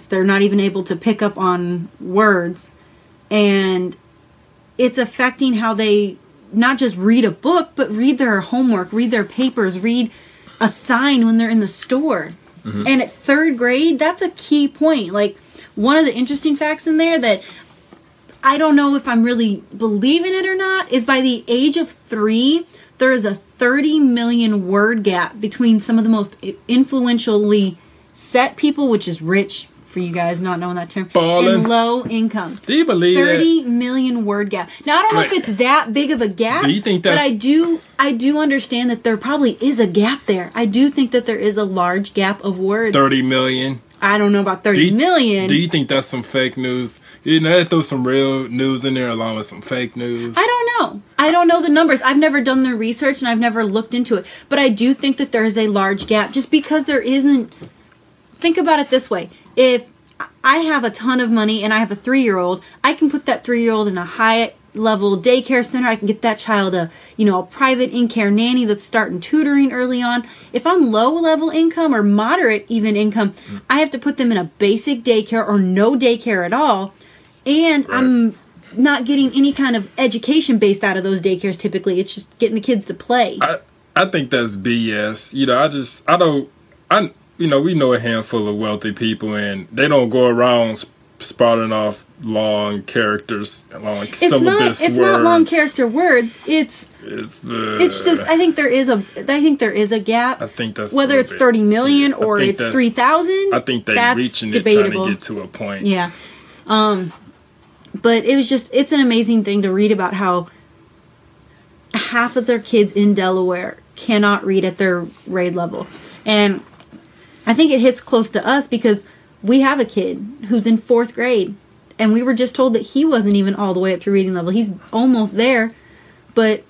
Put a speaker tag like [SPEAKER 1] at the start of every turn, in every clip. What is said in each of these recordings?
[SPEAKER 1] words. They're not even able to pick up on words. And it's affecting how they not just read a book, but read their homework, read their papers, read a sign when they're in the store.
[SPEAKER 2] Mm-hmm.
[SPEAKER 1] And at third grade, that's a key point. Like, one of the interesting facts in there that I don't know if I'm really believing it or not is by the age of three, there is a 30 million word gap between some of the most influentially set people, which is rich for you guys not knowing that term,
[SPEAKER 2] Ballin'.
[SPEAKER 1] and low income.
[SPEAKER 2] Do you believe that?
[SPEAKER 1] Thirty million word gap. Now I don't know if it's that big of a gap.
[SPEAKER 2] Do you think
[SPEAKER 1] But I do. I do understand that there probably is a gap there. I do think that there is a large gap of words.
[SPEAKER 2] 30 million.
[SPEAKER 1] I don't know about
[SPEAKER 2] Do you,
[SPEAKER 1] million.
[SPEAKER 2] do you think that's some fake news? You know, they throw some real news in there along with some fake news.
[SPEAKER 1] I don't know. I don't know the numbers. I've never done the research and I've never looked into it. But I do think that there is a large gap just because there isn't. Think about it this way. If I have a ton of money and I have a three year old, I can put that three year old in a high level daycare center. I can get that child a, you know, a private in care nanny that's starting tutoring early on. If I'm low level income or moderate even income, mm. I have to put them in a basic daycare or no daycare at all. And I'm not getting any kind of education based out of those daycares typically. It's just getting the kids to play.
[SPEAKER 2] I, I think that's BS. You know, I just, I don't, I, you know, we know a handful of wealthy people and they don't go around sp- spouting off long characters, long
[SPEAKER 1] it's
[SPEAKER 2] syllabus
[SPEAKER 1] not it's
[SPEAKER 2] words.
[SPEAKER 1] not long character words. It's
[SPEAKER 2] It's, uh,
[SPEAKER 1] it's just I think there is a I think there is a gap.
[SPEAKER 2] I think that's
[SPEAKER 1] whether it's
[SPEAKER 2] bit-
[SPEAKER 1] 30 million
[SPEAKER 2] yeah,
[SPEAKER 1] or it's 3000
[SPEAKER 2] I think they're reaching
[SPEAKER 1] debatable.
[SPEAKER 2] it, trying to get to a point.
[SPEAKER 1] Yeah. Um but it was just it's an amazing thing to read about how half of their kids in Delaware cannot read at their grade level. And I think it hits close to us because we have a kid who's in 4th grade and we were just told that he wasn't even all the way up to reading level. He's almost there. But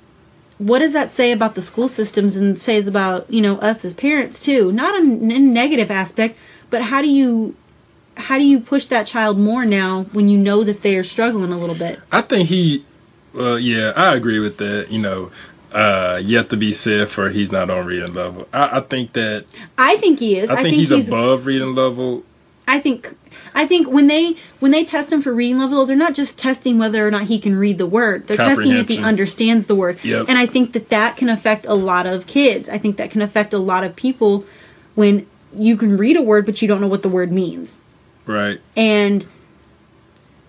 [SPEAKER 1] what does that say about the school systems and says about, you know, us as parents too? Not a negative aspect, but how do you how do you push that child more now when you know that they are struggling a little bit?
[SPEAKER 2] I think he, well, yeah, I agree with that. You know, uh, yet to be said for he's not on reading level. I, I think that
[SPEAKER 1] I think he is.
[SPEAKER 2] I think, he's, above reading level.
[SPEAKER 1] I think I think when they when they test him for reading level, they're not just testing whether or not he can read the word. They're testing if he understands the word.
[SPEAKER 2] Yep.
[SPEAKER 1] And I think that that can affect a lot of kids. I think that can affect a lot of people when you can read a word but you don't know what the word means.
[SPEAKER 2] Right.
[SPEAKER 1] And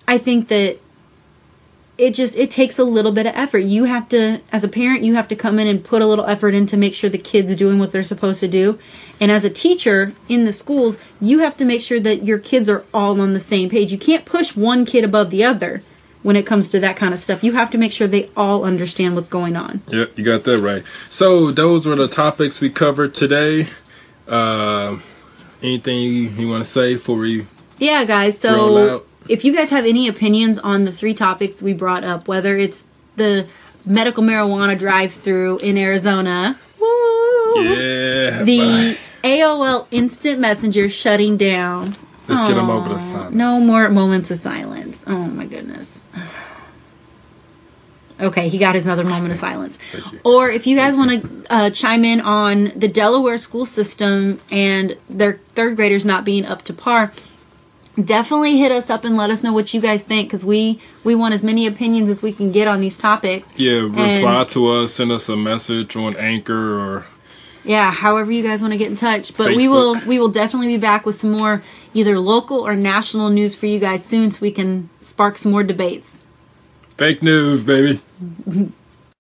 [SPEAKER 1] I think that it just it takes a little bit of effort. You have to as a parent, you have to come in and put a little effort in to make sure the kids doing what they're supposed to do. And as a teacher in the schools, you have to make sure that your kids are all on the same page. You can't push one kid above the other when it comes to that kind of stuff. You have to make sure they all understand what's going on.
[SPEAKER 2] Yep, you got that right. So those were the topics we covered today. Uh, anything you, you want to say before we?
[SPEAKER 1] Yeah, guys.
[SPEAKER 2] Roll
[SPEAKER 1] So
[SPEAKER 2] out.
[SPEAKER 1] If you guys have any opinions on the three topics we brought up, whether it's the medical marijuana drive-through in Arizona, woo,
[SPEAKER 2] Yeah.
[SPEAKER 1] the
[SPEAKER 2] bye.
[SPEAKER 1] AOL Instant Messenger shutting down.
[SPEAKER 2] Let's get a moment of silence.
[SPEAKER 1] No more moments of silence. Oh my goodness. Okay, he got his another moment of silence. Or if you guys want to uh, chime in on the Delaware school system and their third graders not being up to par, definitely hit us up and let us know what you guys think because we we want as many opinions as we can get on these topics.
[SPEAKER 2] Yeah, reply
[SPEAKER 1] And-
[SPEAKER 2] to us. Send us a message on Anchor or
[SPEAKER 1] yeah however you guys want to get in touch but we will we will definitely be back with some more either local or national news for you guys soon so we can spark some more debates
[SPEAKER 2] fake news, baby.